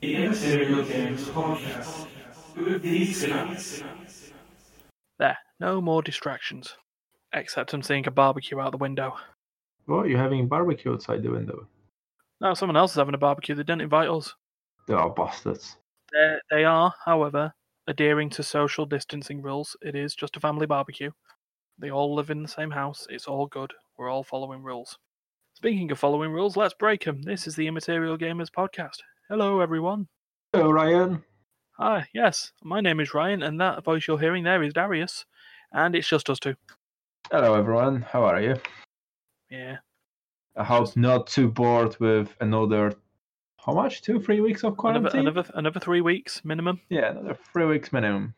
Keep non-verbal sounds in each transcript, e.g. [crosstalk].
The Immaterial Gamers Podcast with these guys. There, no more distractions. Except I'm seeing a barbecue out the window. What? You're having barbecue outside the window? No, someone else is having a barbecue. They didn't invite us. They are bastards. They they are, however, adhering to social distancing rules. It is just a family barbecue. They all live in the same house. It's all good. We're all following rules. Speaking of following rules, let's break them. This is the Immaterial Gamers podcast. Hello, everyone. Hello, Ryan. Hi, yes, my name is Ryan, and that voice you're hearing there is Darius, and it's just us two. Hello, everyone. How are you? Yeah, I hope not too bored with another. How much? Two, three weeks of another, quarantine? another another three weeks minimum. Yeah, another three weeks minimum.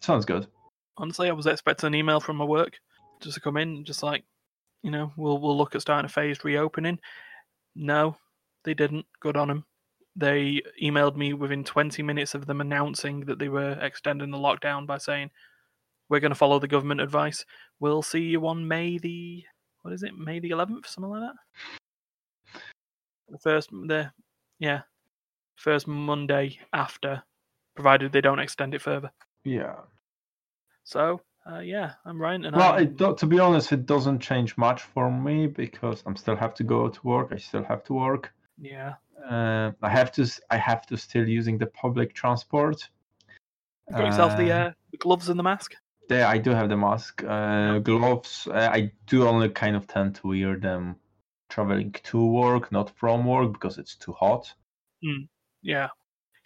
Sounds good. Honestly, I was expecting an email from my work just to come in, just like, you know, we'll we'll look at starting a phased reopening. No, they didn't. Good on them. They emailed me within 20 minutes of them announcing that they were extending the lockdown by saying, "We're going to follow the government advice. We'll see you on May the what is it? May the 11th, something like that." The first, the yeah, first Monday after, provided they don't extend it further. Yeah. So, uh, yeah, I'm Ryan, and Well, do- to be honest, it doesn't change much for me because I'm still have to go to work. I still have to work. yeah, Uh, I have to. I have to still using the public transport. you got yourself the, Uh, uh, the gloves and the mask. There, I do have the mask, uh, gloves. Uh, I do only kind of tend to wear them traveling to work, not from work, because it's too hot. Yeah,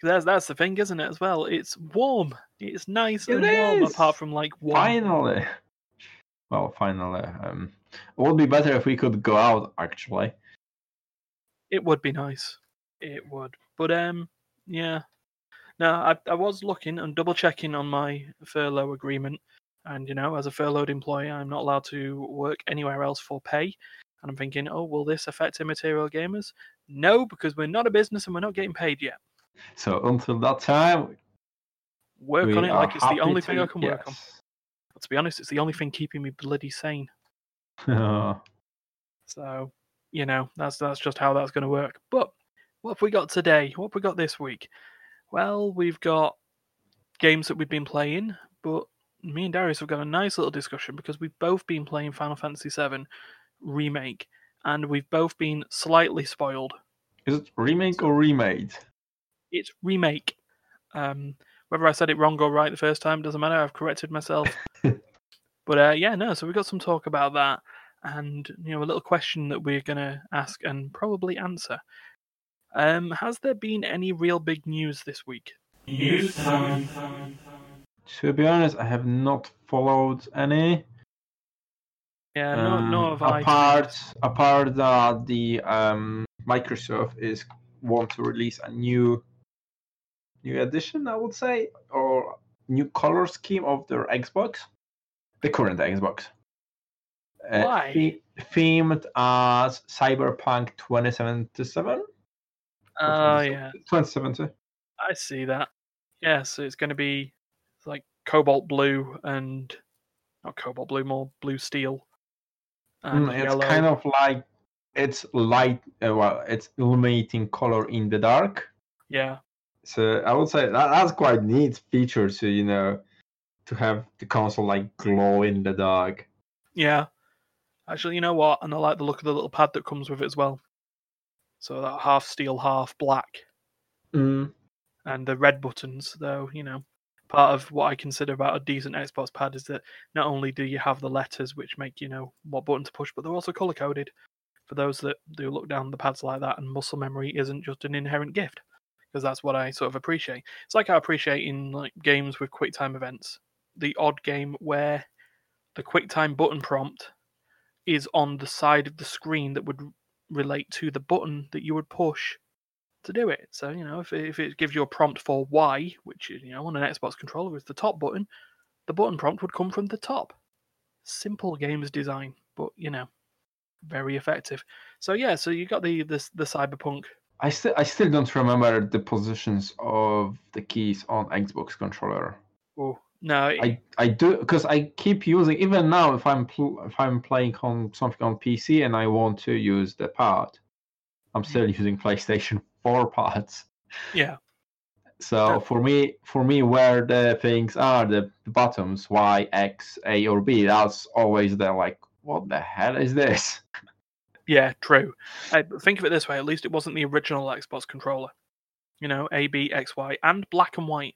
that's that's the thing, isn't it? As well, it's warm. It's nice It and warm, apart from like one. Finally, well, finally, um, it would be better if we could go out. Actually, It would be nice. It would, but um, yeah. No, I I was looking and double checking on my furlough agreement, and you know, as a furloughed employee, I'm not allowed to work anywhere else for pay. And I'm thinking, oh, will this affect immaterial gamers? No, because we're not a business and we're not getting paid yet. so until that time, Work on it like it's the only thing I can work on. But to be honest, it's the only thing keeping me bloody sane. [laughs] So, you know, that's that's just how that's going to work. But what have we got today? What have we got this week? Well, we've got games that we've been playing, but me and Darius have got a nice little discussion because we've both been playing Final Fantasy VII Remake, and we've both been slightly spoiled. Is it remake or remade? It's Remake. Um, whether I said it wrong or right the first time doesn't matter. I've corrected myself. [laughs] but uh, yeah, no. So we've got some talk about that, and you know, a little question that we're gonna ask and probably answer. Um, has there been any real big news this week? News time. To be honest, I have not followed any. Yeah, no, no, Um, of I. apart apart that the um, Microsoft is want to release a new new edition, I would say, or new color scheme of their Xbox, the current Xbox. Uh, Why? the- themed as Cyberpunk 2077. Oh yeah, 2070. I see that. Yeah, so it's going to be like cobalt blue and not cobalt blue, more blue steel. And Mm, it's yellow. kind of like it's light. Uh, well, it's illuminating color in the dark. yeah, So I would say that, that's quite neat feature to you know to have the console like glow in the dark. yeah. Actually, you know what? And I like the look of the little pad that comes with it as well. So that half steel, half black, Mm. and the red buttons. Though you know, part of what I consider about a decent Xbox pad is that not only do you have the letters which make you know what button to push, but they're also color coded. For those that do look down the pads like that, and muscle memory isn't just an inherent gift, because that's what I sort of appreciate. It's like I appreciate in like games with quick time events, the odd game where the quick time button prompt is on the side of the screen that would relate to the button that you would push to do it. So, you know, if it, if it gives you a prompt for Y, which is, you know, on an Xbox controller is the top button, the button prompt would come from the top. Simple games design, but, you know, very effective. So, yeah, so you got the the, the Cyberpunk. I still I still don't remember the positions of the keys on Xbox controller. Oh, no, it- I I do because I keep using even now if I'm pl- if I'm playing on something on PC and I want to use the pad, I'm mm. still using PlayStation [laughs] 4 pads. Yeah. So for me, for me, where the things are, the, the buttons Y, X, A, or B, that's always the like, what the hell is this? Yeah, true. But think of it this way: at least it wasn't the original Xbox controller. You know, A, B, X, Y, and black and white.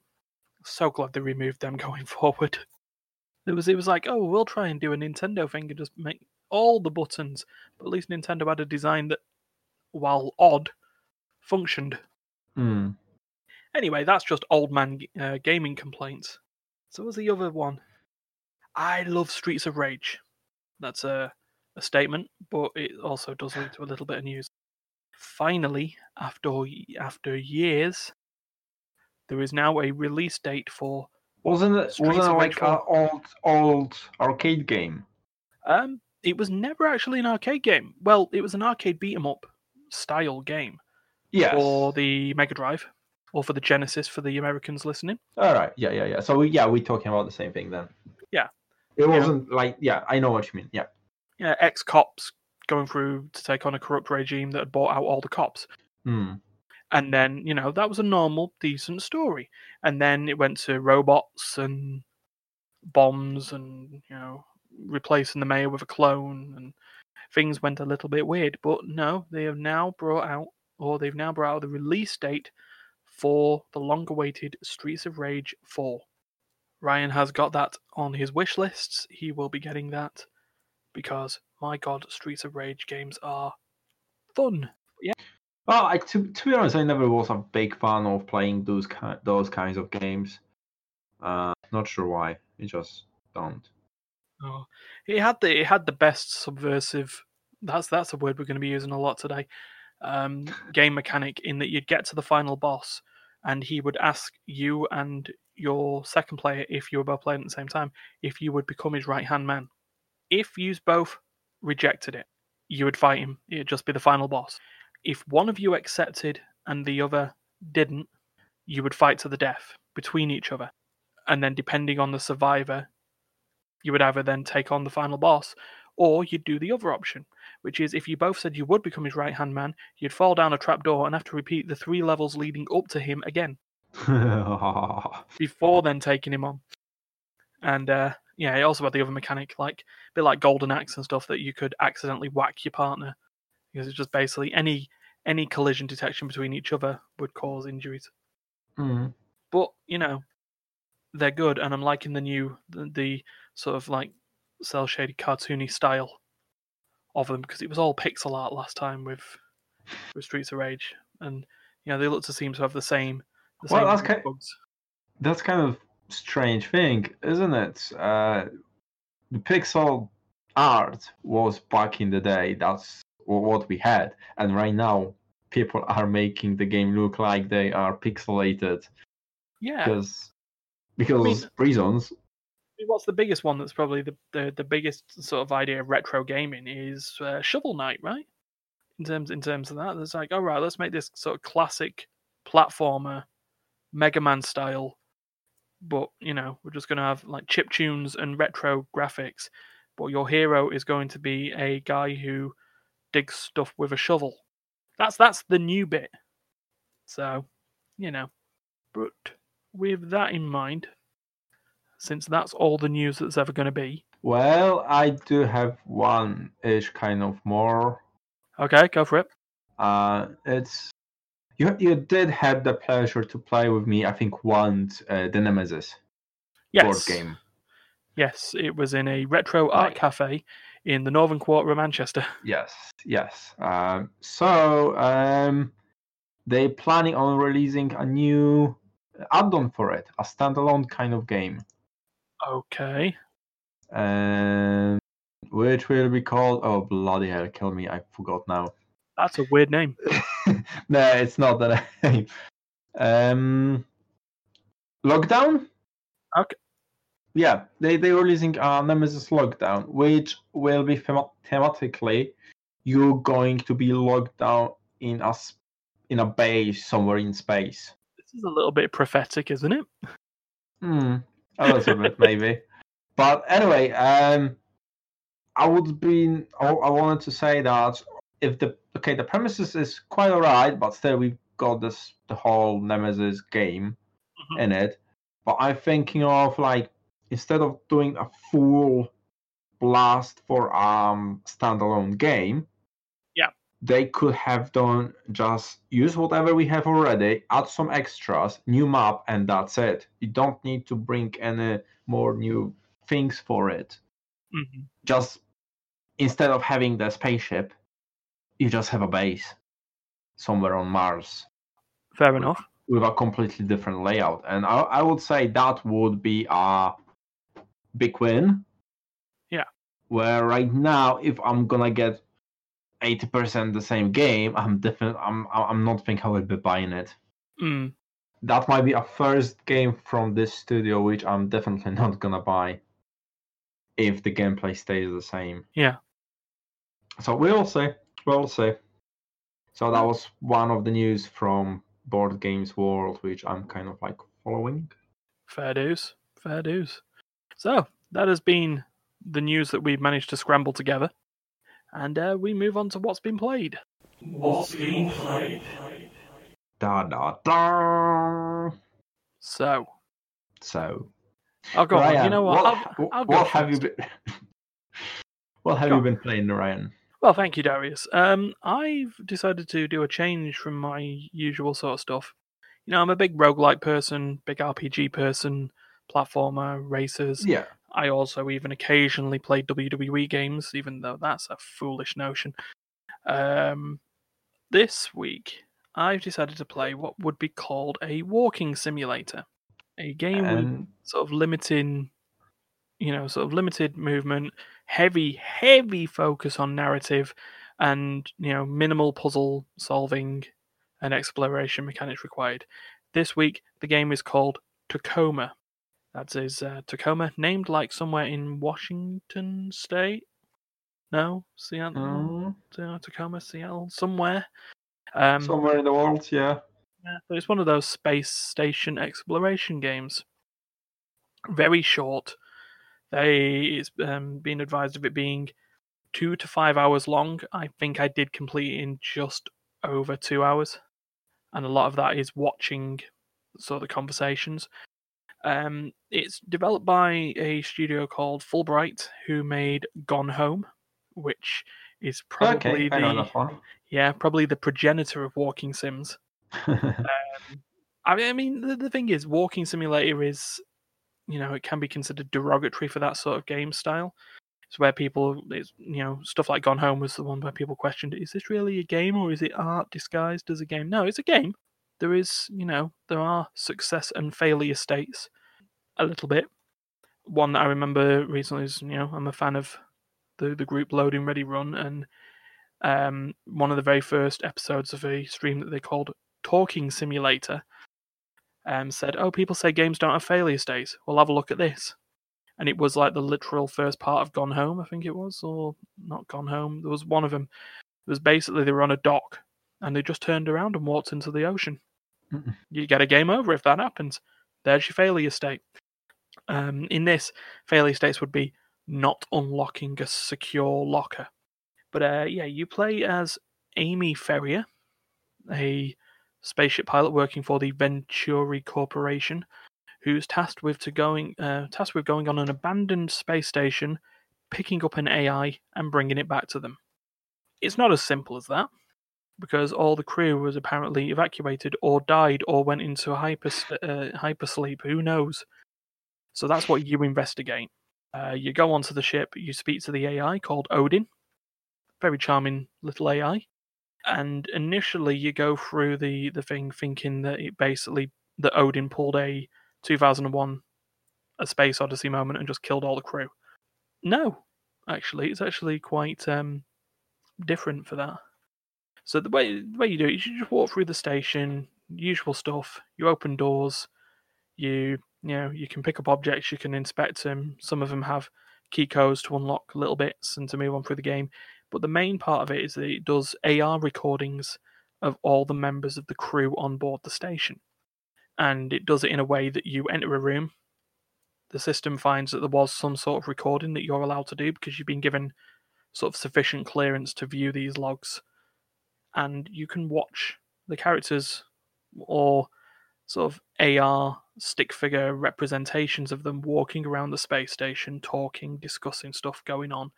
So glad they removed them [laughs] going forward. It was it was like, oh, we'll try and do a Nintendo thing and just make all the buttons. But at least Nintendo had a design that, while odd, functioned. Hmm. Anyway, that's just old man uh, gaming complaints. So was the other one? I love Streets of Rage. That's a, a statement, but it also does lead to a little bit of news. Finally, after after years, there is now a release date for. Wasn't it? Streets wasn't it like an old, old arcade game? Um, it was never actually an arcade game. Well, it was an arcade beat 'em up style game Yes. for the Mega Drive or for the Genesis for the Americans listening. All right. Yeah, yeah, yeah. So we, yeah, we're talking about the same thing then. Yeah. It wasn't like yeah, I know what you mean. Yeah. yeah, ex cops going through to take on a corrupt regime that had bought out all the cops. Hmm. And then, you know, that was a normal, decent story. And then it went to robots and bombs and, you know, replacing the mayor with a clone and things went a little bit weird. But no, they have now brought out, or they've now brought out the release date for the long awaited Streets of Rage 4. Ryan has got that on his wish lists. He will be getting that because, my god, Streets of Rage games are fun. Well, I, to, to be honest, I never was a big fan of playing those ki- those kinds of games. Uh, not sure why. I just don't. Oh, it had the it had the best subversive. That's that's a word we're going to be using a lot today. Um, game mechanic in that you'd get to the final boss, and he would ask you and your second player, if you were both playing at the same time, if you would become his right hand man. If you both rejected it, you would fight him. It'd just be the final boss. If one of you accepted and the other didn't, you would fight to the death between each other. And then, depending on the survivor, you would either then take on the final boss or you'd do the other option, which is if you both said you would become his right hand man, you'd fall down a trapdoor and have to repeat the three levels leading up to him again [laughs] before then taking him on. And uh, yeah, it also had the other mechanic, like a bit like Golden Axe and stuff, that you could accidentally whack your partner because it's just basically any any collision detection between each other would cause injuries. Hmm. But you know, they're good, and I'm liking the new the, the sort of like cell shaded cartoony style of them because it was all pixel art last time with with Streets of Rage, and you know they look to seem to have the same the Well, same that's ki- bugs. That's kind of strange thing, isn't it? Uh, the pixel art was back in the day. That's what we had, and right now people are making the game look like they are pixelated Yeah, because because mean- reasons. what's the biggest one that's probably the, the, the biggest sort of idea of retro gaming is uh, Shovel Knight, right? In terms in terms of that, it's like, all right, let's make this sort of classic platformer, Mega Man style, but you know, we're just gonna have like chip tunes and retro graphics. But your hero is going to be a guy who digs stuff with a shovel. That's that's the new bit. So, you know, but with that in mind, since that's all the news that's ever going to be. Well, I do have one ish kind of more. Okay, go for it. Uh, it's you. You did have the pleasure to play with me. I think once uh, the Nemesis Yes. board game. Yes, it was in a retro art Right. cafe in the northern quarter of Manchester. [laughs] Yes, yes. Um, so um, they're planning on releasing a new add-on for it, a standalone kind of game, Okay. um, which will be called. Oh bloody hell! Kill me! I forgot now. That's a weird name. [laughs] no, it's not that [laughs] name. Um, Lockdown. Okay. Yeah, they they're releasing a Nemesis Lockdown, which will be thema- thematically you're going to be locked down in a s- in a base somewhere in space. This is a little bit prophetic, isn't it? Hmm, a little bit [laughs] maybe. But anyway, um, I would be. I, I wanted to say that if the okay, the premises is quite alright, but still we've got this the whole Nemesis game Mhm. in it. But I'm thinking of like instead of doing a full blast for um standalone game, Yeah. they could have done just use whatever we have already, add some extras, new map, and that's it. You don't need to bring any more new things for it. Mhm. Just instead of having the spaceship, you just have a base somewhere on Mars Fair enough. with a completely different layout. And I, I would say that would be a big win. Yeah. Where right now, if I'm gonna get 80% the same game, I'm definitely I'm I'm not think I will be buying it. Mm. That might be a first game from this studio which I'm definitely [laughs] not gonna buy. If the gameplay stays the same. Yeah. So we'll see. We'll see. So that was one of the news from Board Games World, which I'm kind of like following. Fair dues. Fair dues. So that has been the news that we've managed to scramble together, and uh, we move on to what's been played. What's being played? Da da da. So So, I'll go on. You know what? I'll, what, I'll go what have you been? [laughs] what have Go you on. been playing, Ryan? Well, thank you, Darius. Um, I've decided to do a change from my usual sort of stuff. You know, I'm a big roguelike person, big RPG person, platformer, racers. Yeah. I also even occasionally play WWE games, even though that's a foolish notion. Um, this week, I've decided to play what would be called a walking simulator, a game with sort of limiting, you know, sort of limited movement, heavy, heavy focus on narrative, and you know, minimal puzzle solving and exploration mechanics required. This week, the game is called Tacoma. That is uh, Tacoma, named like somewhere in Washington State. No, Seattle, mm, Tacoma, Seattle, somewhere. Um, somewhere in the world, yeah. yeah, it's one of those space station exploration games. Very short. They it's um, been advised of it being two to five hours long. I think I did complete it in just over two hours, and a lot of that is watching sort of the conversations. Um, it's developed by a studio called Fullbright, who made Gone Home, which is probably okay, the yeah probably the progenitor of walking sims. [laughs] I mean, I mean, the, the thing is, walking simulator is, you know, it can be considered derogatory for that sort of game style. It's where people, it's, you know, stuff like Gone Home was the one where people questioned, is this really a game or is it art disguised as a game? No, it's a game. There is, you know, there are success and failure states, a little bit. One that I remember recently is, you know, I'm a fan of the the group Loading Ready Run, and um, one of the very first episodes of a stream that they called Talking Simulator um, said, "Oh, people say games don't have failure states. Well, have a look at this." And it was like the literal first part of Gone Home, I think it was, or not Gone Home. There was one of them. It was basically they were on a dock and they just turned around and walked into the ocean. You get a game over if that happens. There's your failure state. Um, in this, failure states would be not unlocking a secure locker. But uh, yeah, you play as Amy Ferrier, a spaceship pilot working for the Venturi Corporation, who's tasked with to going uh, tasked with going on an abandoned space station, picking up an AI and bringing it back to them. It's not as simple as that, because all the crew was apparently evacuated or died or went into a hyper uh, hypersleep. Who knows? So that's what you investigate. Uh, you go onto the ship, you speak to the AI called Odin, very charming little AI, and initially you go through the the thing thinking that it basically that Odin pulled a 2001 a space odyssey moment and just killed all the crew. No, actually, it's actually quite um, different for that. So the way the way you do it, you just walk through the station, usual stuff. You open doors, you you know you can pick up objects, you can inspect them. Some of them have key codes to unlock little bits and to move on through the game. But the main part of it is that it does AR recordings of all the members of the crew on board the station, and it does it in a way that you enter a room. The system finds that there was some sort of recording that you're allowed to do because you've been given sort of sufficient clearance to view these logs and you can watch the characters or sort of AR stick figure representations of them walking around the space station, talking, discussing stuff going on.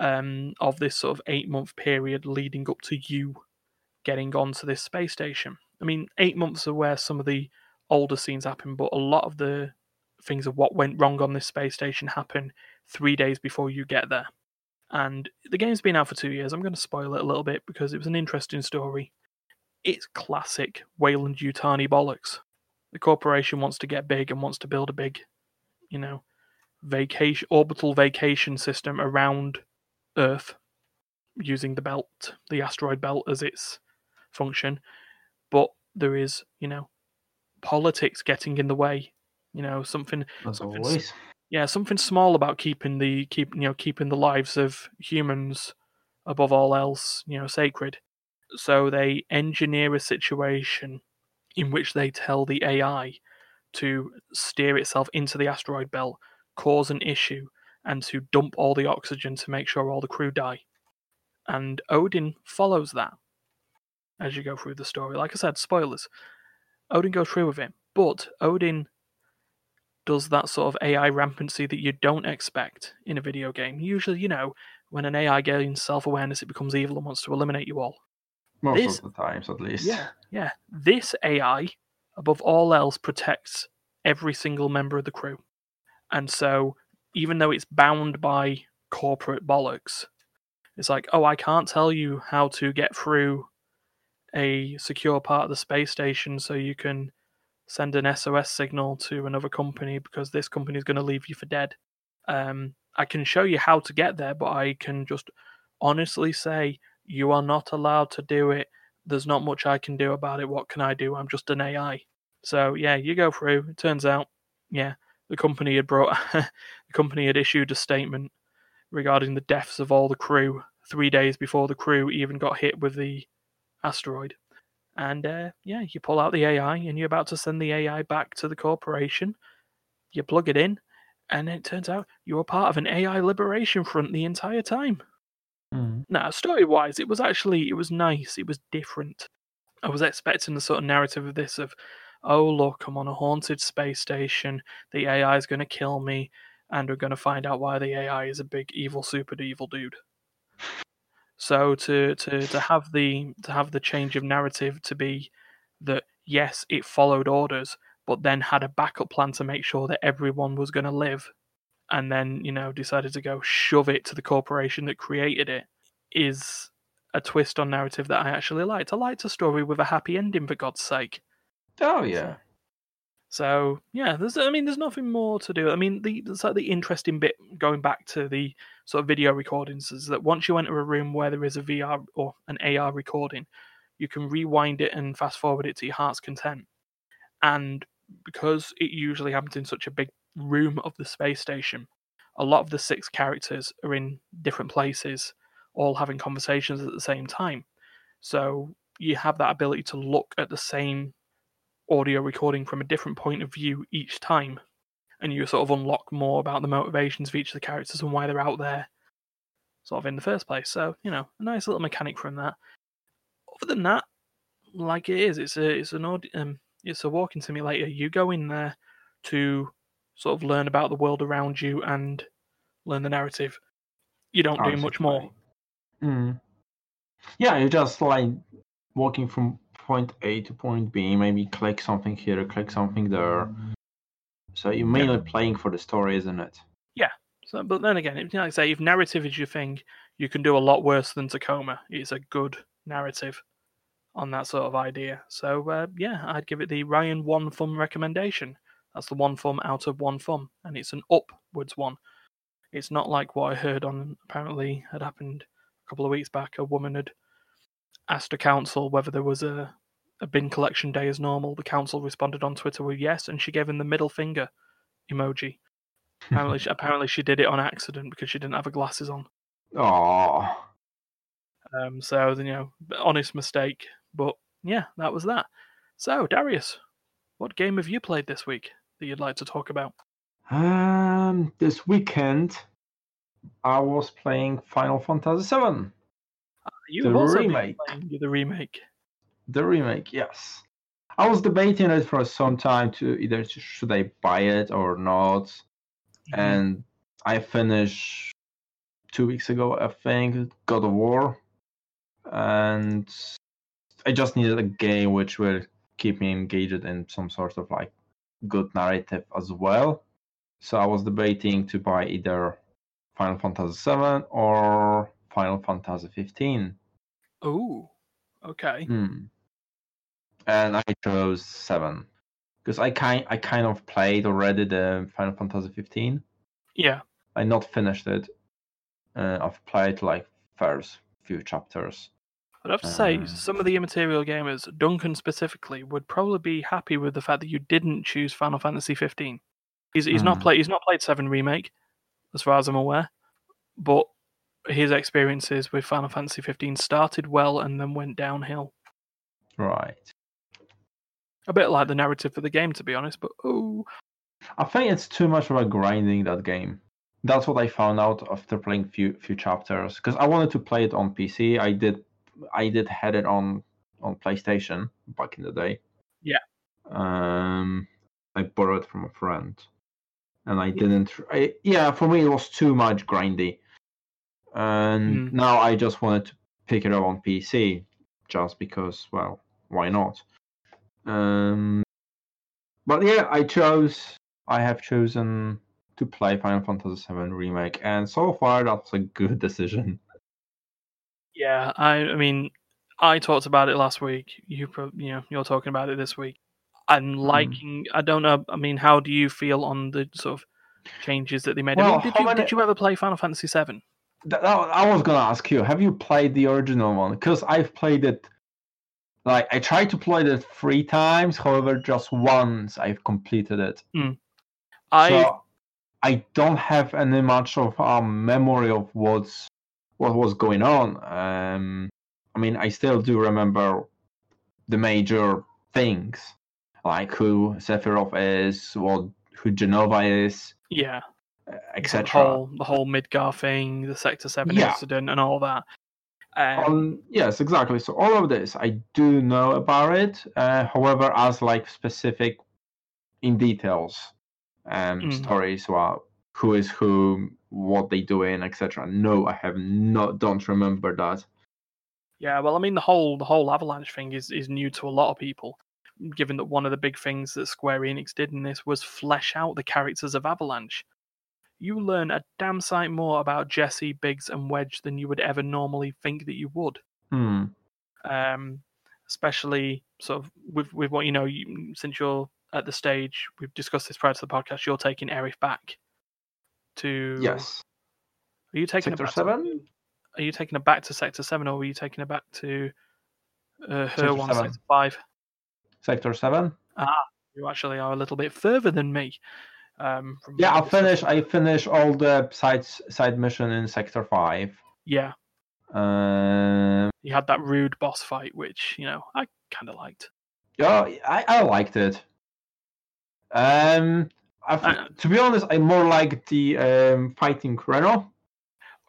Um, of this sort of eight month period leading up to you getting onto this space station. I mean, eight months are where some of the older scenes happen, but a lot of the things of what went wrong on this space station happen three days before you get there. And the game's been out for two years. I'm going to spoil it a little bit because it was an interesting story. It's classic Weyland Yutani bollocks. The corporation wants to get big and wants to build a big, you know, vacation orbital vacation system around Earth using the belt, the asteroid belt as its function. But there is, you know, politics getting in the way. You know, something something. Yeah, something small about keeping the keep you know keeping the lives of humans above all else, you know, sacred. So they engineer a situation in which they tell the AI to steer itself into the asteroid belt, cause an issue, and to dump all the oxygen to make sure all the crew die. And Odin follows that as you go through the story. Like I said, spoilers. Odin goes through with it, but Odin does that sort of AI rampancy that you don't expect in a video game. Usually, you know, when an AI gains self awareness, it becomes evil and wants to eliminate you all. Most this- of the times, at least. Yeah, yeah. This AI, above all else, protects every single member of the crew. And so, even though it's bound by corporate bollocks, it's like, oh, I can't tell you how to get through a secure part of the space station so you can send an SOS signal to another company because this company is going to leave you for dead. Um, I can show you how to get there, but I can just honestly say you are not allowed to do it there's not much I can do about it. What can I do? I'm just an AI. So yeah, you go through. It turns out, yeah, the company had brought [laughs] the company had issued a statement regarding the deaths of all the crew three days before the crew even got hit with the asteroid. And uh, yeah, you pull out the AI and you're about to send the AI back to the corporation. You plug it in, and it turns out you were part of an AI liberation front the entire time. Mm. No, story wise, it was actually it was nice. It was different. I was expecting the sort of narrative of this of, oh look, I'm on a haunted space station. The AI is going to kill me, and we're going to find out why the AI is a big evil super evil dude. So to to to have the to have the change of narrative to be that yes, it followed orders, but then had a backup plan to make sure that everyone was going to live and then you know decided to go shove it to the corporation that created it is a twist on narrative that I actually liked. I liked a story with a happy ending for God's sake. Oh yeah. So yeah, there's I mean there's nothing more to do. I mean the of the interesting bit going back to the sort of video recordings is that once you enter a room where there is a VR or an AR recording, you can rewind it and fast forward it to your heart's content. And because it usually happens in such a big room of the space station, a lot of the six characters are in different places, all having conversations at the same time. So you have that ability to look at the same audio recording from a different point of view each time, and you sort of unlock more about the motivations of each of the characters and why they're out there, sort of in the first place. So you know, a nice little mechanic from that. Other than that, like it is, it's a it's an aud- um, it's a walking simulator. You go in there to sort of learn about the world around you and learn the narrative. You don't do much more. Mm. Yeah, you're just like walking from point A to point B. Maybe click something here, click something there. So you're mainly playing for the story, isn't it? Yeah. So, but then again, if, like I say, if narrative is your thing, you can do a lot worse than Tacoma. It's a good narrative on that sort of idea. So uh, yeah, I'd give it the Ryan one thumb recommendation. That's the one thumb out of one thumb, and it's an upwards one. It's not like what I heard on apparently had happened a couple of weeks back. A woman had asked a council whether there was a a bin collection day as normal. The council responded on Twitter with yes, and she gave him the middle finger emoji. Apparently, she, [laughs] apparently she did it on accident because she didn't have her glasses on. Oh, Um, so you know, honest mistake. But yeah, that was that. So Darius, what game have you played this week that you'd like to talk about? um, this weekend I was playing Final Fantasy VII, You've The also been remake. playing the remake. the remake. Yes, I was debating it for some time to either should I buy it or not, Mm-hmm. and I finished two weeks ago, I think, God of War, and I just needed a game which will keep me engaged in some sort of like good narrative as well. So I was debating to buy either Final Fantasy VII or Final Fantasy 15. Oh, okay. Hmm. And I chose seven because I kind I kind of played already the Final Fantasy 15. Yeah. I not finished it. Uh, I've played like first few chapters. I'd have to say, Uh. some of the immaterial gamers, Duncan specifically, would probably be happy with the fact that you didn't choose Final Fantasy 15. He's he's not Hmm. played he's not played Seven remake, as far as I'm aware, but his experiences with Final Fantasy 15 started well and then went downhill. Right. A bit like the narrative for the game, to be honest. But oh, I think it's too much about grinding that game. That's what I found out after playing few few chapters. Because I wanted to play it on PC. I did I did had it on on PlayStation back in the day. Yeah. Um, I borrowed it from a friend, and I didn't. I, yeah, for me it was too much grindy, and Mm. now I just wanted to pick it up on PC, just because. Well, why not? Um, but yeah, I chose. I have chosen to play Final Fantasy VII remake, and so far that's a good [laughs] decision. yeah. I I mean, I talked about it last week. You you know you're talking about it this week. I'm liking. I don't know. I mean, how do you feel on the sort of changes that they made? I mean, did you many- did you ever play Final Fantasy VII? That, I was gonna ask you, have you played the original one? Because I've played it. Like I tried to play it three times, however, just once I've completed it. I so I don't have any much of a memory of what's what was going on. Um, I mean, I still do remember the major things, like who Sephiroth is, what who Jenova is, yeah. Uh, The etc. whole the whole Midgar thing, the Sector Seven Yeah. incident, and all that. Um, Um, yes, exactly. So all of this, I do know about it. Uh, however, as like specific in details, um, Mm. stories about who is who, what they doing, etc. No, I have not. Don't remember that. Yeah, well, I mean, the whole the whole Avalanche thing is is new to a lot of people, given that one of the big things that Square Enix did in this was flesh out the characters of Avalanche. You learn a damn sight more about Jesse, Biggs, and Wedge than you would ever normally think that you would. Hmm. Um, especially sort of with with what you know, you, since you're at the stage we've discussed this prior to the podcast, you're taking Aerith back to Yes. Are you taking Sector back to- are you taking it back to Sector Seven, or are you taking it back to uh, her Sector one, seven. Sector Five? Sector seven. You actually are a little bit further than me. Um, from Yeah, I finished. I finished all the side side mission in Sector five. Yeah, Um. you had that Rude boss fight, which you know I kind of liked. Yeah, I, I liked it. Um, I've, Uh, to be honest, I more like the um, fighting Reno.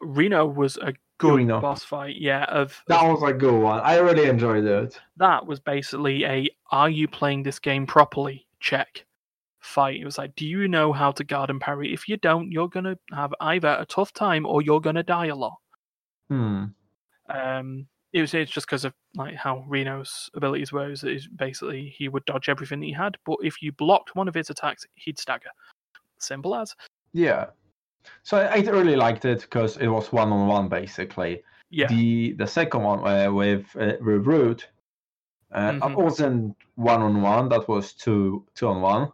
Reno was a good Reno. boss fight. Yeah, of That was a good one. I really enjoyed it. that was basically a "Are you playing this game properly?" check fight. It was like, "Do you know how to guard and parry? If you don't, you're gonna have either a tough time or you're gonna die a lot." Hmm. Um, it was it's just because of like how Reno's abilities were. Is, is basically he would dodge everything he had, but if you blocked one of his attacks, he'd stagger. Simple as. Yeah. So I, I really liked it because it was one on one basically. Yeah, The the second one uh, with uh, with Rude, uh, Mhm. it wasn't one on one. That was two two on one.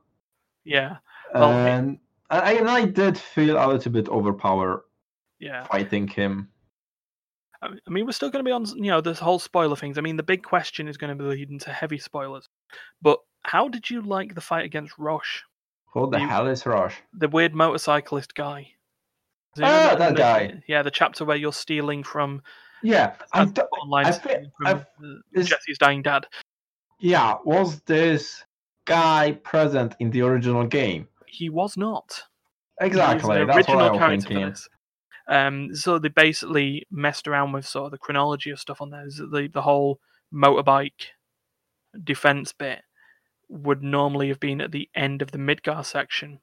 Yeah, Well, And I, and I did feel a little bit overpowered yeah. fighting him. I mean, we're still going to be on, you know, this whole spoiler things. I mean, the big question is going to be leading to heavy spoilers. But how did you like the fight against Roche, Who the You- hell is Rush? the weird motorcyclist guy? Ah, that the- guy. Yeah, the chapter where you're stealing from Yeah, I th- online I from Jesse's dying dad. yeah. Was this guy present in the original game? He was not. Exactly. He was an That's what original I was character thinking. Um, so they basically messed around with sort of the chronology of stuff on there. The the whole motorbike defense bit would normally have been at the end of the Midgar section,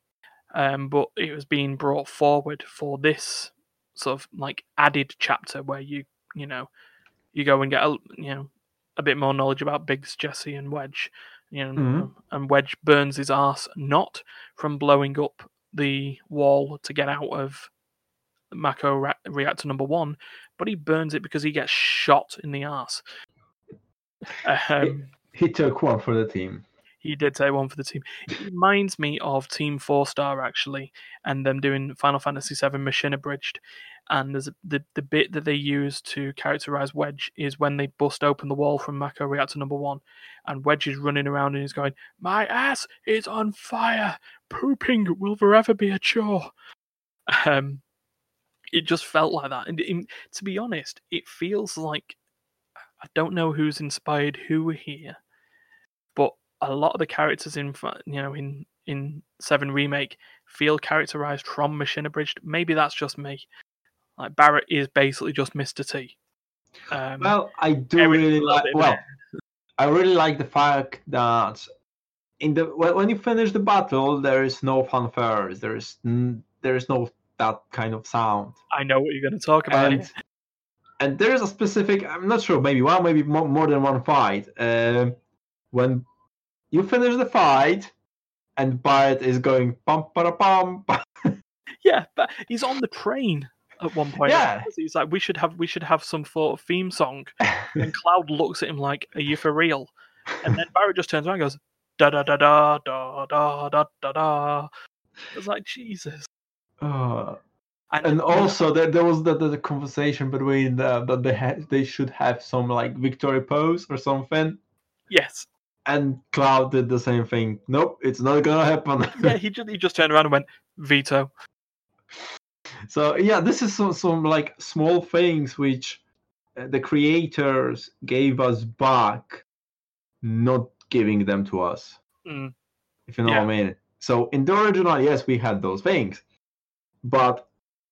um, but it was being brought forward for this sort of like added chapter where you you know you go and get a you know a bit more knowledge about Biggs, Jesse, and Wedge. You know, Mhm. and Wedge burns his ass not from blowing up the wall to get out of Mako reactor number one, but he burns it because he gets shot in the ass. Um, He took one for the team. he did say one for the team. It reminds me of Team Four Star actually, and them doing Final Fantasy VII Machinabridged. And there's a, the the bit that they use to characterize Wedge is when they bust open the wall from Mako Reactor Number One, and Wedge is running around and he's going, "My ass is on fire. Pooping will forever be a chore." Um, it just felt like that, and in, to be honest, it feels like I don't know who's inspired who here, but a lot of the characters in you know in in Seven remake feel characterized from Machinabridged. Maybe that's just me. Like Barret is basically just Mr. T. Um, Well, I do really like. Well. I really like the fact that in the when when you finish the battle, there is no fanfares. There is there is no that kind of sound. I know what you're going to talk about. and and there is a specific i'm not sure maybe one maybe more, more than one fight um, when you finish the fight and Barret is going pum para pum [laughs] Yeah, but he's on the train at one point. Yeah. he's like, "We should have we should have some sort of theme song." [laughs] And Cloud looks at him like, "Are you for real?" And then Barret just turns around and goes, "Da da da da da da da da da." It's like Jesus. Uh, And, and also there, there was the, the, the conversation between the, that they had they should have some like victory pose or something yes, and cloud did the same thing nope it's not gonna happen yeah, [laughs] he just he just turned around and went veto. So yeah this is some, some like small things which uh, the creators gave us back not giving them to us Mm. if you know what i mean so in the original yes we had those things but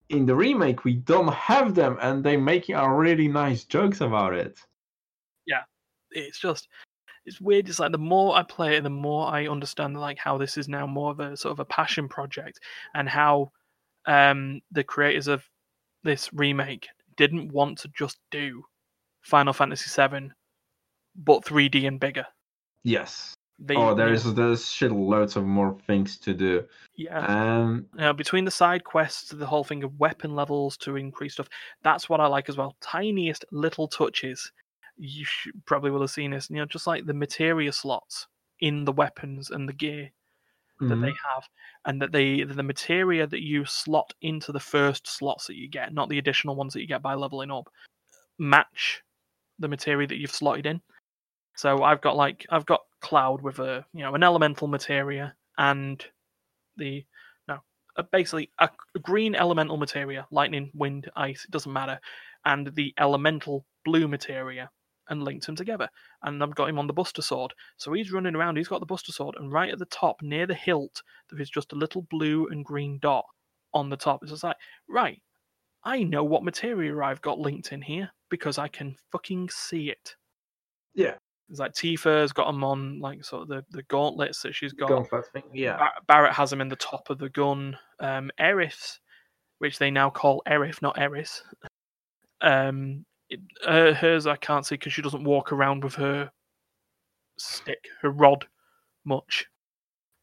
in the remake we don't have them and they making a really nice jokes about it Yeah. It's just it's weird. It's like the more I play it, the more I understand like how this is now more of a sort of a passion project, and how um, the creators of this remake didn't want to just do Final Fantasy VII, but 3D and bigger. yes They, oh there's there's shit loads of more things to do yeah. um Now, between the side quests, the whole thing of weapon levels to increase stuff, that's what I like as well. Tiniest little touches. You should, probably will have seen this, you know, just like the materia slots in the weapons and the gear that mhm. they have, and that they the materia that you slot into the first slots that you get, not the additional ones that you get by leveling up, match the materia that you've slotted in. So I've got like I've got cloud with a you know an elemental materia and the no basically a, a green elemental materia, lightning, wind, ice, it doesn't matter, and the elemental blue materia, and linked them together. And I've got him on the Buster Sword, so he's running around. He's got the Buster Sword, and right at the top, near the hilt, there is just a little blue and green dot on the top. It's just like right. I know what material I've got linked in here because I can fucking see it. Yeah. It's like Tifa's got them on like sort of the, the gauntlets that she's got. Gauntlet thing, yeah Bar- Barret has them in the top of the gun. Um, which they now call Aerith, not Aeris. [laughs] Um, it, uh, hers I can't see because she doesn't walk around with her stick, her rod, much.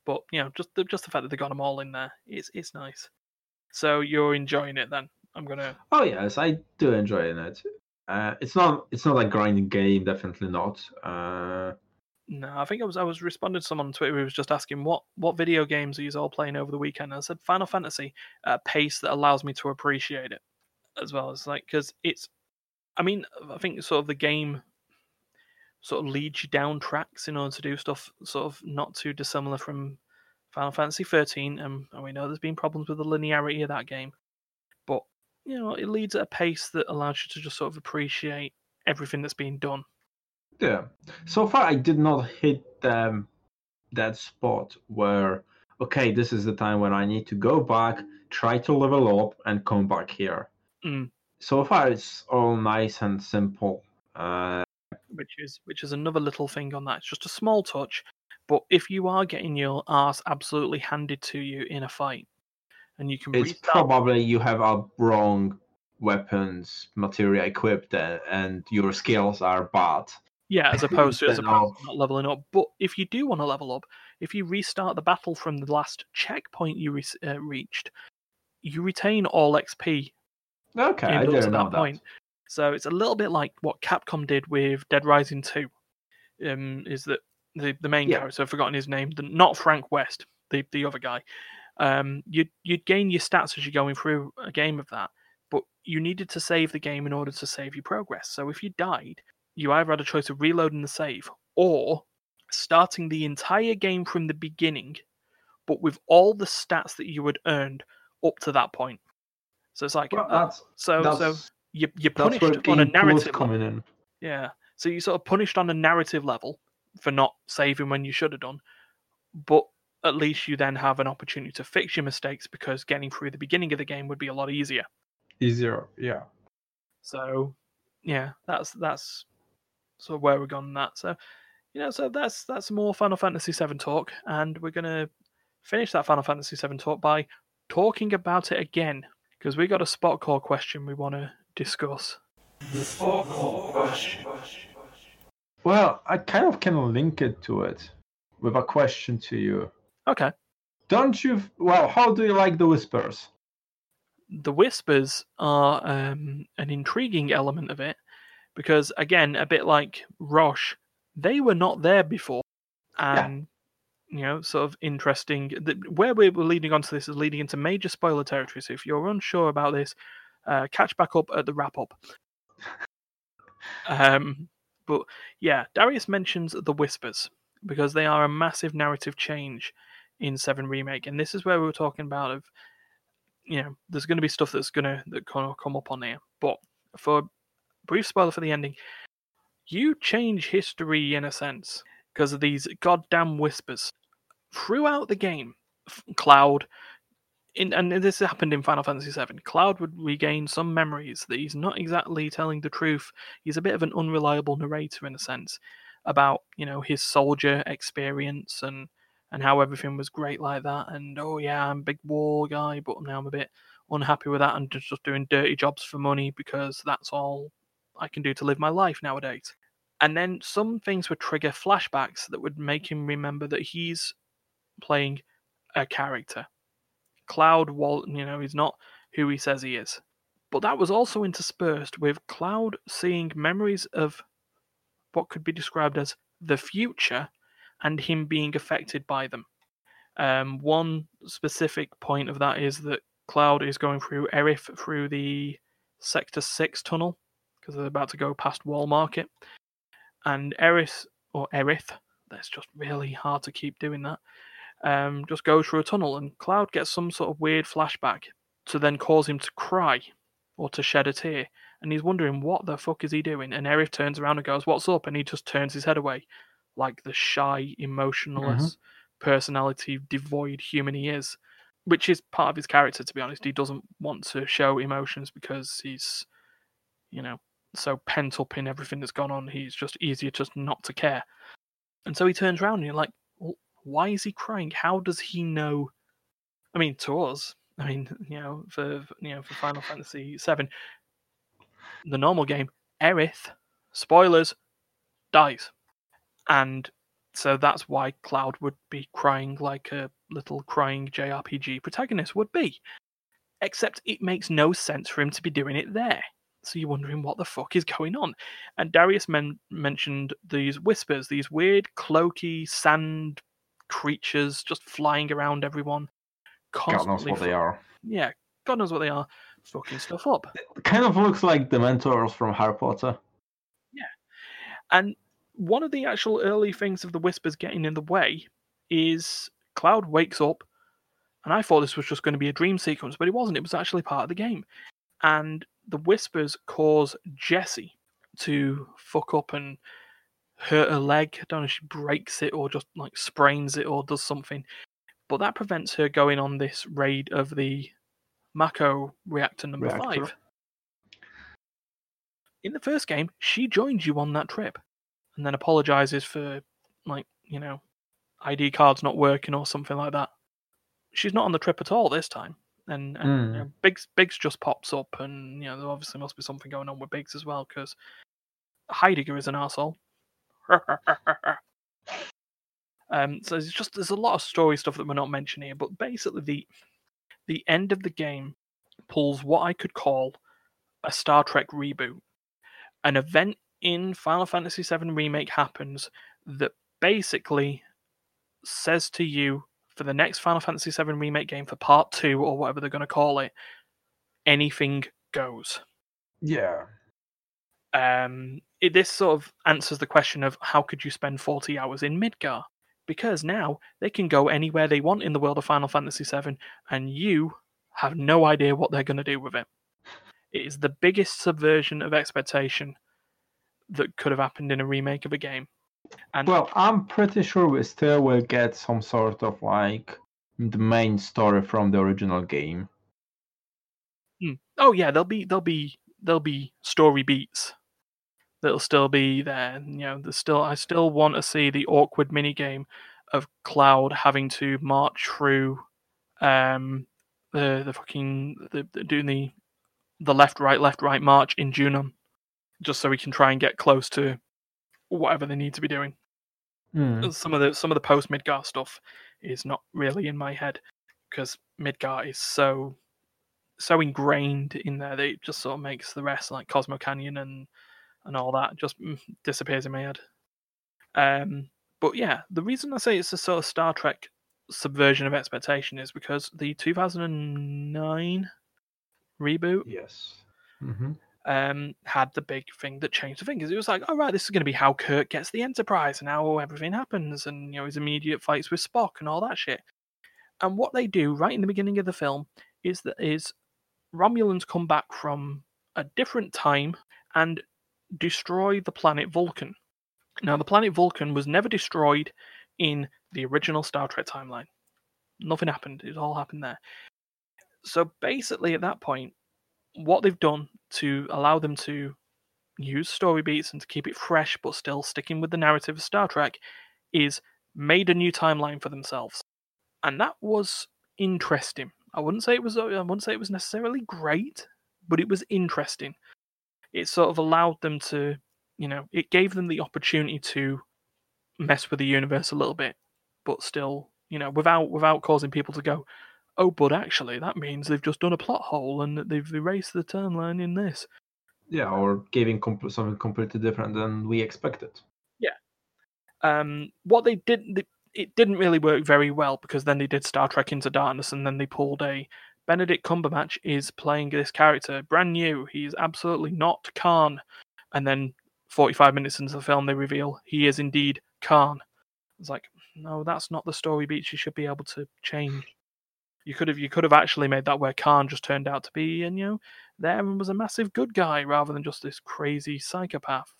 But you know, just the, just the fact that they got them all in there is it's nice. So you're enjoying it then? I'm gonna. Oh yes, I do enjoy it. Uh, it's not it's not a grinding game, definitely not. Uh, No, I think I was I was responding to someone on Twitter who was just asking what what video games are you all playing over the weekend. And I said Final Fantasy at a pace that allows me to appreciate it as well. It's like because it's, I mean, I think sort of the game sort of leads you down tracks in order to do stuff sort of not too dissimilar from Final Fantasy 13. And, and we know there's been problems with the linearity of that game, but you know it leads at a pace that allows you to just sort of appreciate everything that's being done. yeah. So far, I did not hit um, that spot where okay, this is the time when I need to go back, try to level up, and come back here. Mm. So far, it's all nice and simple. Uh, which is which is another little thing on that. It's just a small touch, But if you are getting your ass absolutely handed to you in a fight, and you can It's restart, probably you have a wrong weapons material equipped uh, and your skills are bad. yeah, as [laughs] opposed to as opposed to not leveling up. But if you do want to level up, if you restart the battle from the last checkpoint you re- uh, reached, you retain all XP Okay, I gained up to didn't know that point. So it's a little bit like what Capcom did with Dead Rising 2. Um, is that the, the main Yeah. character? I've forgotten his name. The, not Frank West, the the other guy. Um, you'd you'd gain your stats as you're going through a game of that, but you needed to save the game in order to save your progress. So if you died, you either had a choice of reloading the save or starting the entire game from the beginning, but with all the stats that you had earned up to that point. So it's like Well, uh, that's so so that's, you you're punished on a narrative level. coming in. Yeah. So you sort of punished on a narrative level for not saving when you should have done, but at least you then have an opportunity to fix your mistakes because getting through the beginning of the game would be a lot easier. Easier, yeah. So yeah, that's that's sort of where we're gone on that. So you know, so that's that's more Final Fantasy VII talk, and we're gonna finish that Final Fantasy VII talk by talking about it again because we got a spot call question we want to discuss. The spot call question. Well, I kind of can link it to it with a question to you. Okay. Don't you? Well, how do you like the whispers? the whispers are um, an intriguing element of it because again a bit like roche they were not there before and you know sort of interesting the, where we're leading on to this is leading into major spoiler territory. So if you're unsure about this uh, catch back up at the wrap up. Um, but yeah darius mentions the whispers because they are a massive narrative change in 7 remake. And this is where we were talking about of you know, there's going to be stuff that's going to that kind of come up on here. But for brief spoiler for the ending, you change history in a sense because of these goddamn whispers throughout the game. Cloud, in, and this happened in Final Fantasy VII. Cloud would regain some memories that he's not exactly telling the truth. He's a bit of an unreliable narrator in a sense about you know his soldier experience and and how everything was great like that. And oh yeah, I'm a big war guy, but now I'm a bit unhappy with that and just, just doing dirty jobs for money because that's all I can do to live my life nowadays. And then some things would trigger flashbacks that would make him remember that he's playing a character. Cloud, Wal- you know, he's not who he says he is. But that was also interspersed with Cloud seeing memories of what could be described as the future and him being affected by them. Um, one specific point of that is that Cloud is going through Aerith through the Sector 6 tunnel because they're about to go past Wall Market. And Erith, or Erith, that's just really hard to keep doing that, um, just goes through a tunnel and Cloud gets some sort of weird flashback to then cause him to cry or to shed a tear. And he's wondering what the fuck is he doing? And Aerith turns around and goes, What's up? And he just turns his head away like the shy, emotionless, personality devoid human he is, which is part of his character. To be honest, he doesn't want to show emotions because he's, you know, so pent up in everything that's gone on. He's just easier just not to care. And so he turns around and you're like, why is he crying? How does he know? I mean, to us, I mean, [laughs] you know, for you know, for Final Fantasy VII, the normal game, Aerith, spoilers, dies and so that's why Cloud would be crying like a little crying JRPG protagonist would be. Except it makes no sense for him to be doing it there. So you're wondering what the fuck is going on. And Darius men- mentioned these whispers, these weird, cloaky sand creatures just flying around everyone. God knows what they are. Yeah, God knows what they are. Fucking stuff up. It kind of looks like the Dementors from Harry Potter. Yeah, and one of the actual early things of the whispers getting in the way is Cloud wakes up, and I thought this was just going to be a dream sequence, but it wasn't. It was actually part of the game. And the whispers cause Jesse to fuck up and hurt her leg. I don't know if she breaks it or just like sprains it or does something. But that prevents her going on this raid of the Mako reactor number Reactor. five. In the first game, she joins you on that trip and then apologizes for like, you know, ID card's not working or something like that. She's not on the trip at all this time. And, and Mm. you know, Biggs Biggs just pops up, and you know there obviously must be something going on with Biggs as well because Heidegger is an asshole. [laughs] um, so there's just there's a lot of story stuff that we're not mentioning here, but basically the the end of the game pulls what I could call a Star Trek reboot. An event in Final Fantasy VII Remake happens that basically says to you for the next Final Fantasy VII Remake game for part two or whatever they're going to call it, anything goes. Yeah. Um, it, this sort of answers the question of how could you spend 40 hours in Midgar? Because now they can go anywhere they want in the world of Final Fantasy VII, and you have no idea what they're going to do with it. It is the biggest subversion of expectation that could have happened in a remake of a game. And Well, I'm pretty sure we still will get some sort of like the main story from the original game. Hmm. oh yeah, there'll be there'll be there'll be story beats that'll still be there. You know, there's still I still want to see the awkward mini game of Cloud having to march through um the the fucking the, the doing the the left right left right march in Junon, just so we can try and get close to whatever they need to be doing. Hmm. Some of the some of the post Midgar stuff is not really in my head because Midgar is so so ingrained in there that it just sort of makes the rest like Cosmo Canyon and and all that just mm, disappears in my head. Um, but yeah, the reason I say it's a sort of Star Trek subversion of expectation is because the 2009 reboot Yes. hmm um, had the big thing that changed the thing because it was like, all right, this is going to be how Kirk gets the Enterprise and how everything happens, and you know his immediate fights with Spock and all that shit. And what they do right in the beginning of the film is that is Romulans come back from a different time and destroy the planet Vulcan. Now, the planet Vulcan was never destroyed in the original Star Trek timeline. Nothing happened. It all happened there. So basically, at that point, what they've done to allow them to use story beats and to keep it fresh but still sticking with the narrative of Star Trek is made a new timeline for themselves. And that was interesting. I wouldn't say it was I wouldn't say it was necessarily great, but it was interesting. It sort of allowed them to, you know, it gave them the opportunity to mess with the universe a little bit, but still, you know, without without causing people to go, oh, but actually, that means they've just done a plot hole and they've erased the timeline in this. Yeah, or giving compl- something completely different than we expected. Yeah. Um, what they did, they, it didn't really work very well because then they did Star Trek Into Darkness and then they pulled a Benedict Cumberbatch is playing this character brand new. He's absolutely not Khan, and then 45 minutes into the film they reveal he is indeed Khan. It's like, no, that's not the story beats you should be able to change. You could have you could have actually made that where Khan just turned out to be, and you know, there and was a massive good guy rather than just this crazy psychopath.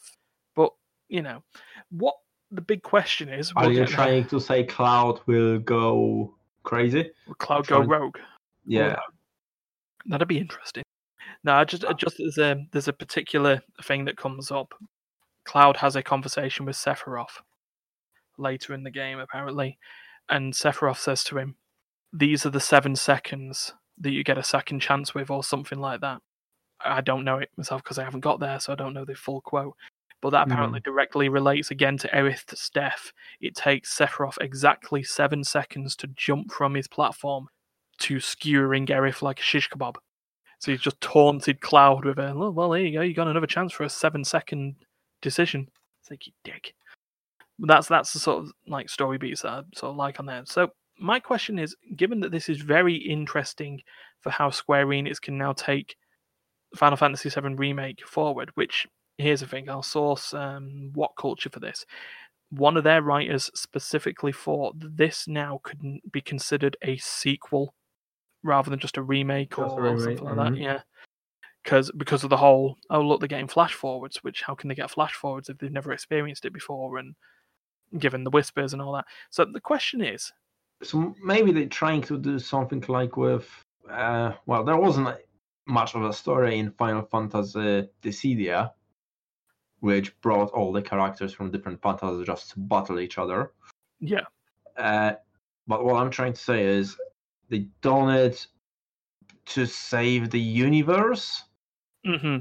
But you know, what the big question is: Are you trying to say Cloud will go crazy? Will Cloud go rogue? Yeah. That'd be interesting. No, I just just there's a there's a particular thing that comes up. Cloud has a conversation with Sephiroth later in the game, apparently, and Sephiroth says to him, "These are the seven seconds that you get a second chance with, or something like that." I don't know it myself because I haven't got there, so I don't know the full quote. But that hmm. apparently directly relates again to Aerith's death. It takes Sephiroth exactly seven seconds to jump from his platform to skewering Aerith like a shish kebab. So he's just taunted Cloud with a, well, well, there you go, you got another chance for a seven second decision. It's like, you dick. But that's that's the sort of like story beats that I sort of like on there. So my question is, given that this is very interesting for how Square Enix can now take Final Fantasy VII Remake forward, which here's the thing, I'll source um, WhatCulture for this. One of their writers specifically thought this now could be considered a sequel rather than just a remake or remake, something like that. mhm. Yeah, because because of the whole oh look they're getting flash forwards, which how can they get flash forwards if they've never experienced it before and given the whispers and all that. So the question is, So maybe they're trying to do something like with. Uh, well, there wasn't much of a story in Final Fantasy Dissidia, which brought all the characters from different fantasies just to battle each other. yeah, Uh, but what I'm trying to say is they done it to save the universe. hmm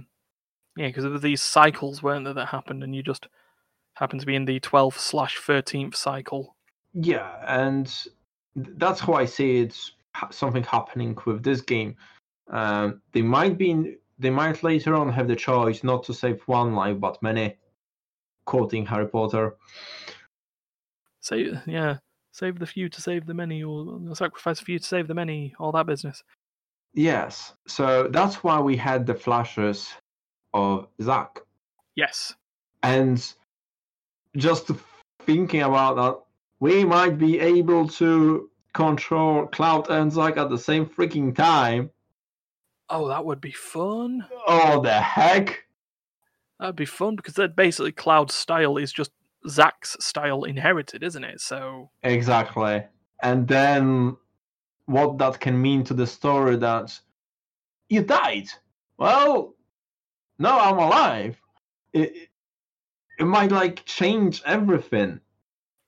Yeah, because there were these cycles, weren't there, that happened, and you just happened to be in the 12th slash 13th cycle. Yeah, and that's how I see it's something happening with this game. Um, they might be, in, they might later on have the choice not to save one life but many, quoting Harry Potter. So yeah, save the few to save the many, or sacrifice a few to save the many, all that business. Yes, so that's why we had the flashes of Zack. Yes. And just thinking about that, we might be able to control Cloud and Zack at the same freaking time. Oh, that would be fun. Oh, the heck! That'd be fun because that basically Cloud's style is just Zack's style inherited, isn't it? So Exactly. And then what that can mean to the story that you died. Well, now I'm alive. It, it- might like change everything.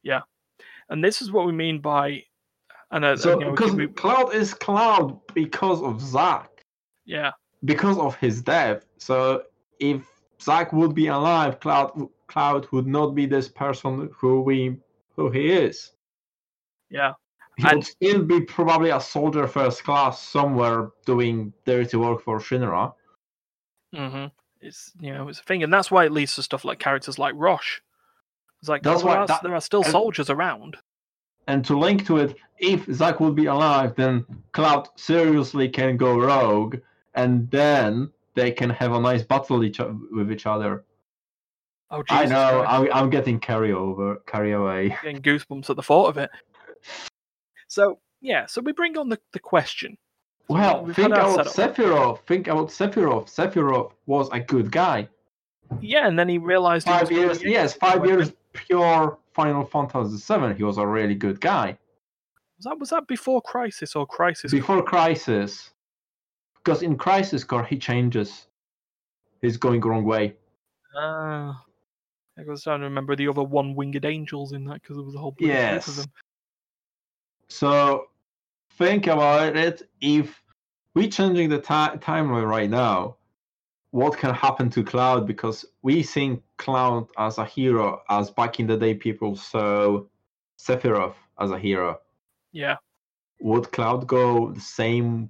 Yeah, and this is what we mean by and uh, So you know, we because Cloud is Cloud because of Zack, yeah, because of his death. So if Zack would be alive, Cloud Cloud would not be this person who we who he is. yeah, He And- would still be probably a soldier first class somewhere doing dirty work for Shinra. Mm hmm It's you know it's a thing, and that's why it leads to stuff like characters like Roche. It's like That's there, why are, that- there are still and- soldiers around. And to link to it, if Zack would be alive, then Cloud seriously can go rogue, and then they can have a nice battle each, with each other. Oh, I know, Christ. I'm, I'm getting carry over, carry away. getting goosebumps at the thought of it. So yeah, so we bring on the, the question. Well, We've think about. Sephiroth. Think about Sephiroth. Sephiroth was a good guy. Yeah, and then he realized he was Five years, yes, five years pure Final Fantasy VII. He was a really good guy Was that was that before Crisis or Crisis? before Crisis. Because in Crisis Core he changes. He's going the wrong way. Ah, I was trying to remember the other one winged angels in that because there was a whole bunch of Yes. them. So think about it. If we're changing the ti- timeline right now, what can happen to Cloud? Because we think Cloud as a hero, as back in the day people saw Sephiroth as a hero. Yeah, Would Cloud go the same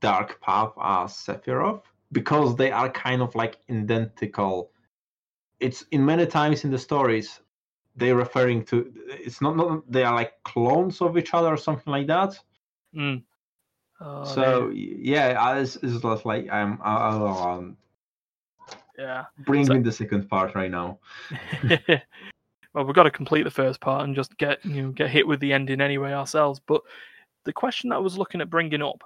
dark path as Sephiroth? Because they are kind of like identical. It's in many times in the stories they're referring to it's not, not they are like clones of each other or something like that. mm. Oh, so y- yeah, I- it's, it's just like I'm I'll, um, yeah. bring So- me the second part right now. [laughs] well, we've got to complete the first part and just get you know get hit with the ending anyway ourselves. But the question that I was looking at bringing up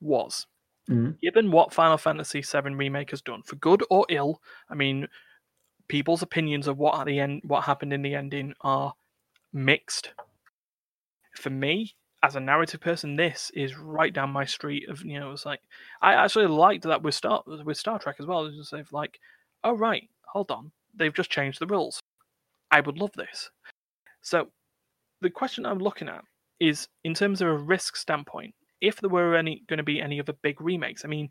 was, Mhm. given what Final Fantasy VII remake has done, for good or ill, I mean, people's opinions of what at the end, what happened in the ending, are mixed. For me, as a narrative person, this is right down my street. Of you know, it's like I actually liked that with Star with Star Trek as well. It's just like, oh right, hold on, they've just changed the rules. I would love this. So, the question I'm looking at is in terms of a risk standpoint. If there were any going to be any other big remakes, I mean,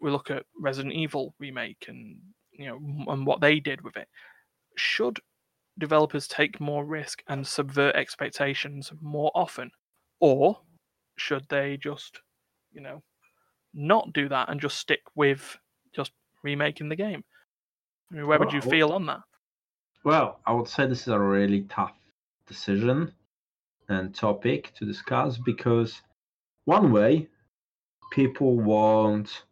we look at Resident Evil remake and you know and what they did with it. Should developers take more risk and subvert expectations more often, or should they just, you know, not do that and just stick with just remaking the game? I mean, where would you feel on that? Well, I would say this is a really tough decision and topic to discuss because one way people want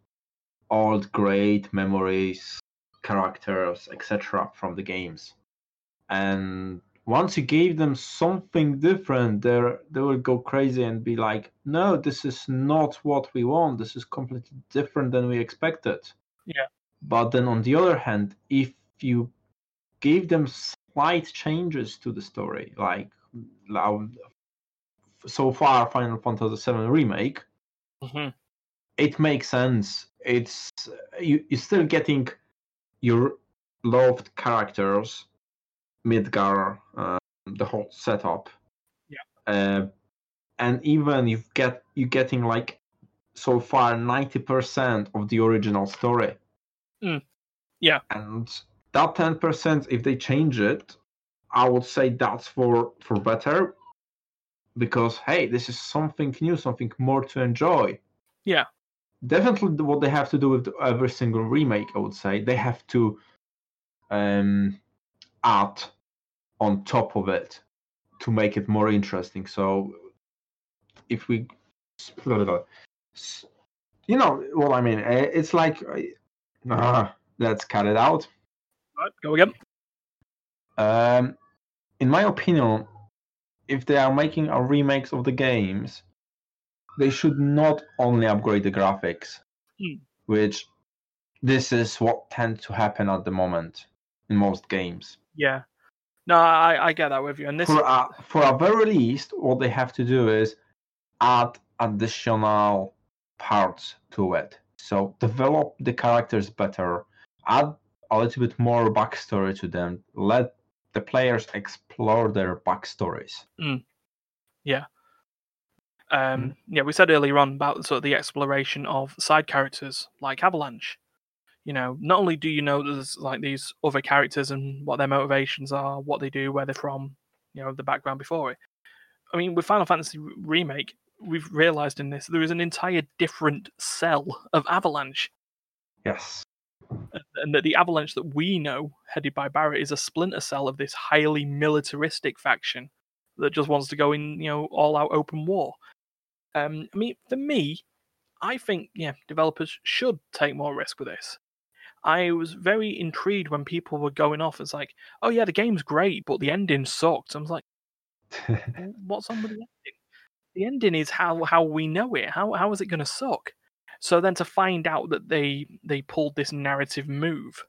old great memories, characters, etc. from the games. And once you gave them something different, they they will go crazy and be like, "No, this is not what we want. This is completely different than we expected." Yeah. But then on the other hand, if you gave them slight changes to the story, like so far Final Fantasy VII remake, hmm it makes sense. It's you, you're still getting your loved characters, Midgar, um, the whole setup, uh, and even you get you getting like so far ninety percent of the original story. Mm. Yeah. And that ten percent, if they change it, I would say that's for for better, because hey, this is something new, something more to enjoy. Yeah. Definitely, what they have to do with every single remake, I would say, they have to um, add on top of it to make it more interesting. So, if we, you know what I mean, eh, it's like, uh, let's cut it out. Right, go again. Um, in my opinion, if they are making a remakes of the games, they should not only upgrade the graphics, Hmm. which this is what tends to happen at the moment in most games. Yeah. No, I, I get that with you. And this For a, for a very least, what they have to do is add additional parts to it. So develop the characters better, add a little bit more backstory to them, let the players explore their backstories. Um yeah, we said earlier on about sort of the exploration of side characters like Avalanche. You know, not only do you know there's like these other characters and what their motivations are, what they do, where they're from, you know, the background before it. I mean, with Final Fantasy Remake, we've realized in this there is an entire different cell of Avalanche. Yes. and- and that the Avalanche that we know, headed by Barret, is a splinter cell of this highly militaristic faction that just wants to go in, you know, all out open war. Um, I mean, for me, I think yeah, developers should take more risk with this. I was very intrigued when people were going off as like, "Oh yeah, the game's great, but the ending sucked." I was like, [laughs] "What's on with the ending? The ending is how how we know it. How how is it going to suck?" So then to find out that they they pulled this narrative move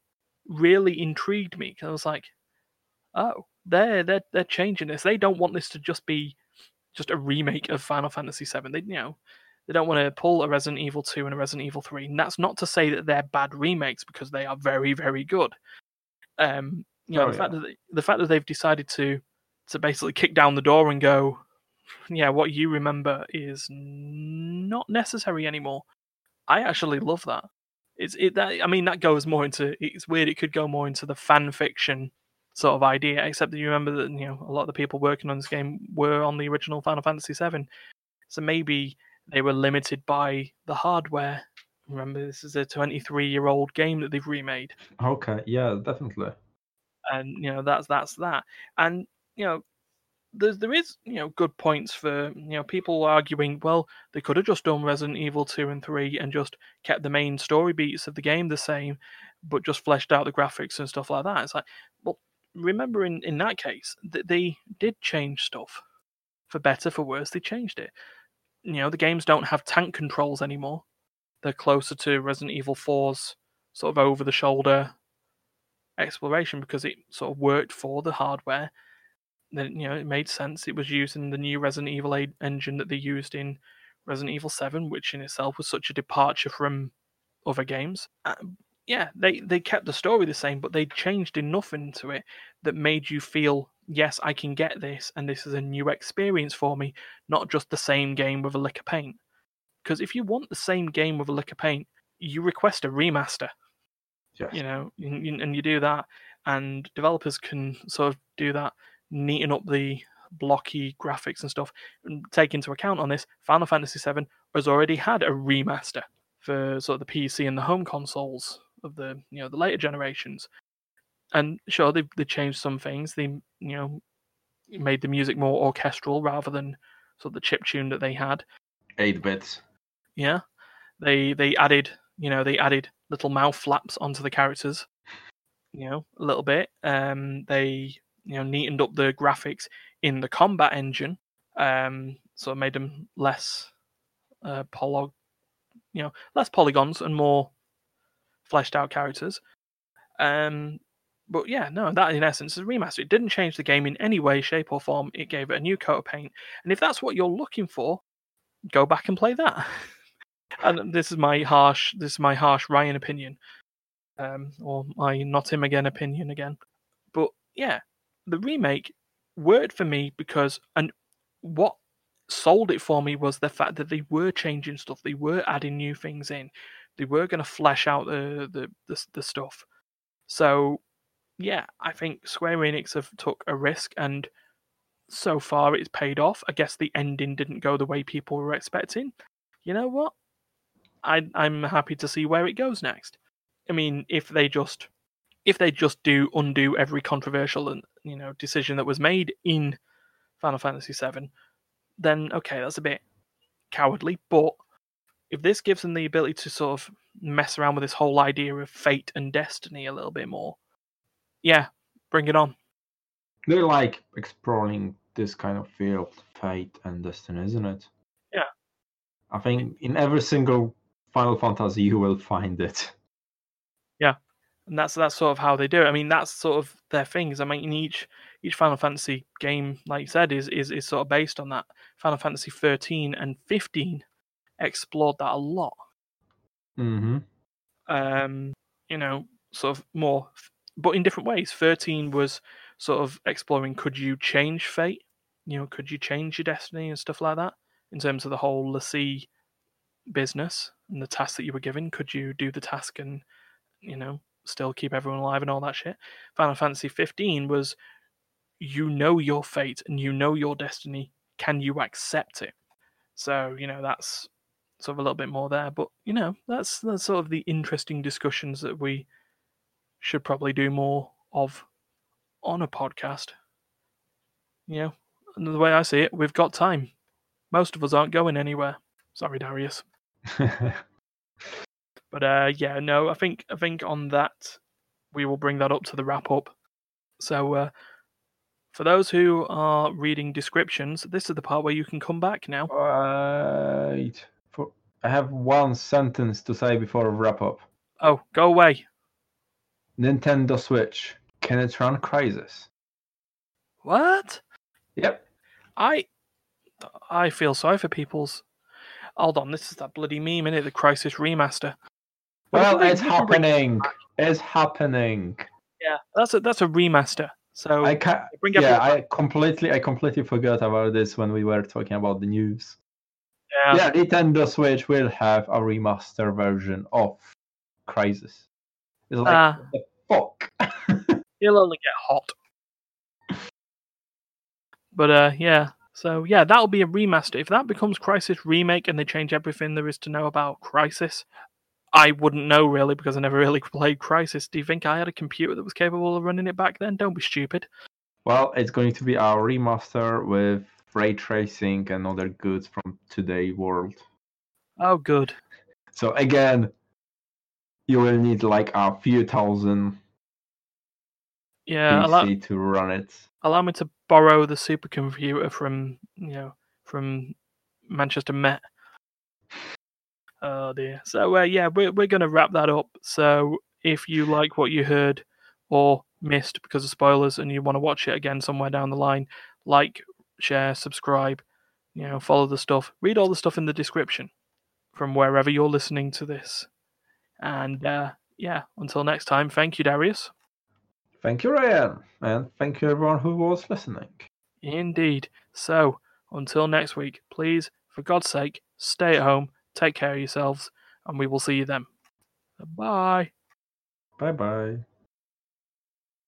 really intrigued me because I was like, "Oh, they're they're they're changing this. They don't want this to just be just a remake of Final Fantasy VII. They you know." They don't want to pull a Resident Evil 2 and a Resident Evil 3. And that's not to say that they're bad remakes because they are very, very good. Um, you know, Oh, the fact that they, the fact that they've decided to to basically kick down the door and go, yeah, what you remember is not necessary anymore. I actually love that. It's it that I mean that goes more into it's weird. It could go more into the fan fiction sort of idea, except that you remember that you know a lot of the people working on this game were on the original Final Fantasy VII, so maybe they were limited by the hardware. Remember, this is a 23 year old game that they've remade Okay, yeah, definitely. and you know that's that's that and you know there's there is you know good points for you know people arguing well they could have just done resident evil 2 and 3 and just kept the main story beats of the game the same but just fleshed out the graphics and stuff like that it's like well remember in in that case that they did change stuff for better for worse they changed it you know the games don't have tank controls anymore they're closer to resident evil 4's sort of over the shoulder exploration because it sort of worked for the hardware. Then you know it made sense. It was using the new Resident Evil 8 engine that they used in Resident Evil 7, which in itself was such a departure from other games. Um, Yeah, they they kept the story the same, but they changed enough into it that made you feel yes, I can get this, and this is a new experience for me, not just the same game with a lick of paint. Because if you want the same game with a lick of paint, you request a remaster Yes. you know, and you- and you do that, and developers can sort of do that, neaten up the blocky graphics and stuff, and take into account on this. Final Fantasy VII has already had a remaster for sort of the PC and the home consoles of the you know the later generations, and sure they they changed some things. They you know made the music more orchestral rather than sort of the chip tune that they had. Eight bits. Yeah, they they added you know they added little mouth flaps onto the characters, you know a little bit. Um, they you know neatened up the graphics in the combat engine, um, so it made them less uh, polog, you know less polygons and more fleshed out characters. Um, but yeah, no, that in essence is a remaster. It didn't change the game in any way, shape, or form. It gave it a new coat of paint, and if that's what you're looking for, go back and play that. [laughs] and this is my harsh, this is my harsh Ryan opinion, um, or my not him again opinion again. But yeah, the remake worked for me because, and what sold it for me was the fact that they were changing stuff, they were adding new things in, they were going to flesh out the, the the the stuff. So, yeah, I think Square Enix have took a risk, and so far it's paid off. I guess the ending didn't go the way people were expecting. You know what? I I'm happy to see where it goes next. I mean, if they just if they just do undo every controversial and you know decision that was made in Final Fantasy VII, then okay, that's a bit cowardly. But if this gives them the ability to sort of mess around with this whole idea of fate and destiny a little bit more, yeah, bring it on. They like exploring this kind of field, fate and destiny, isn't it? Yeah. I think in every single Final Fantasy you will find it. Yeah, and that's that's sort of how they do it. I mean, that's sort of their things. I mean, each each Final Fantasy game, like you said, is is is sort of based on that. Final Fantasy 13 and 15 explored that a lot. Mm-hmm. Um, you know, sort of more, but in different ways. 13 was sort of exploring could you change fate? You know, could you change your destiny and stuff like that in terms of the whole l'Cie business and the task that you were given. Could you do the task and you know still keep everyone alive and all that shit? Final Fantasy 15 was you know your fate and you know your destiny. Can you accept it? So you know that's sort of a little bit more there, but you know that's that's sort of the interesting discussions that we should probably do more of on a podcast. You know, and the way I see it, we've got time. Most of us aren't going anywhere. Sorry, Darius. [laughs] But uh, yeah, no, I think I think on that we will bring that up to the wrap up. So uh, for those who are reading descriptions, this is the part where you can come back now. Right. I have one sentence to say before I wrap up. Oh, go away. Nintendo Switch. Can it run Crysis? What? Yep. I I feel sorry for people's. Hold on, this is that bloody meme in it, the Crysis remaster. But Well, it's happening. It's happening. Yeah, that's a that's a remaster. So I can bring Yeah, I completely, I completely forgot about this when we were talking about the news. Yeah, yeah, Nintendo Switch will have a remaster version of Crysis. It's like what the fuck. [laughs] he'll only get hot. But uh, yeah. So yeah, that'll be a remaster. If that becomes Crysis remake and they change everything there is to know about Crysis, I wouldn't know really because I never [laughs] really played Crysis. Do you think I had a computer that was capable of running it back then? Don't be stupid. well, it's going to be a remaster with ray tracing and other goods from today world. Oh, good. So again, you will need like a few thousand Yeah, PC allow, to run it. allow me to borrow the supercomputer from you know from Manchester Met. Oh dear. So uh, yeah, we're we're gonna wrap that up. So if you like what you heard or missed because of spoilers and you want to watch it again somewhere down the line, like, share, subscribe, you know, follow the stuff. Read all the stuff in the description from wherever you're listening to this. And uh, yeah, until next time, thank you, Darius. Thank you, Ryan, and thank you everyone who was listening. Indeed. So, until next week, please, for God's sake, stay at home, take care of yourselves, and we will see you then. Bye. Bye bye.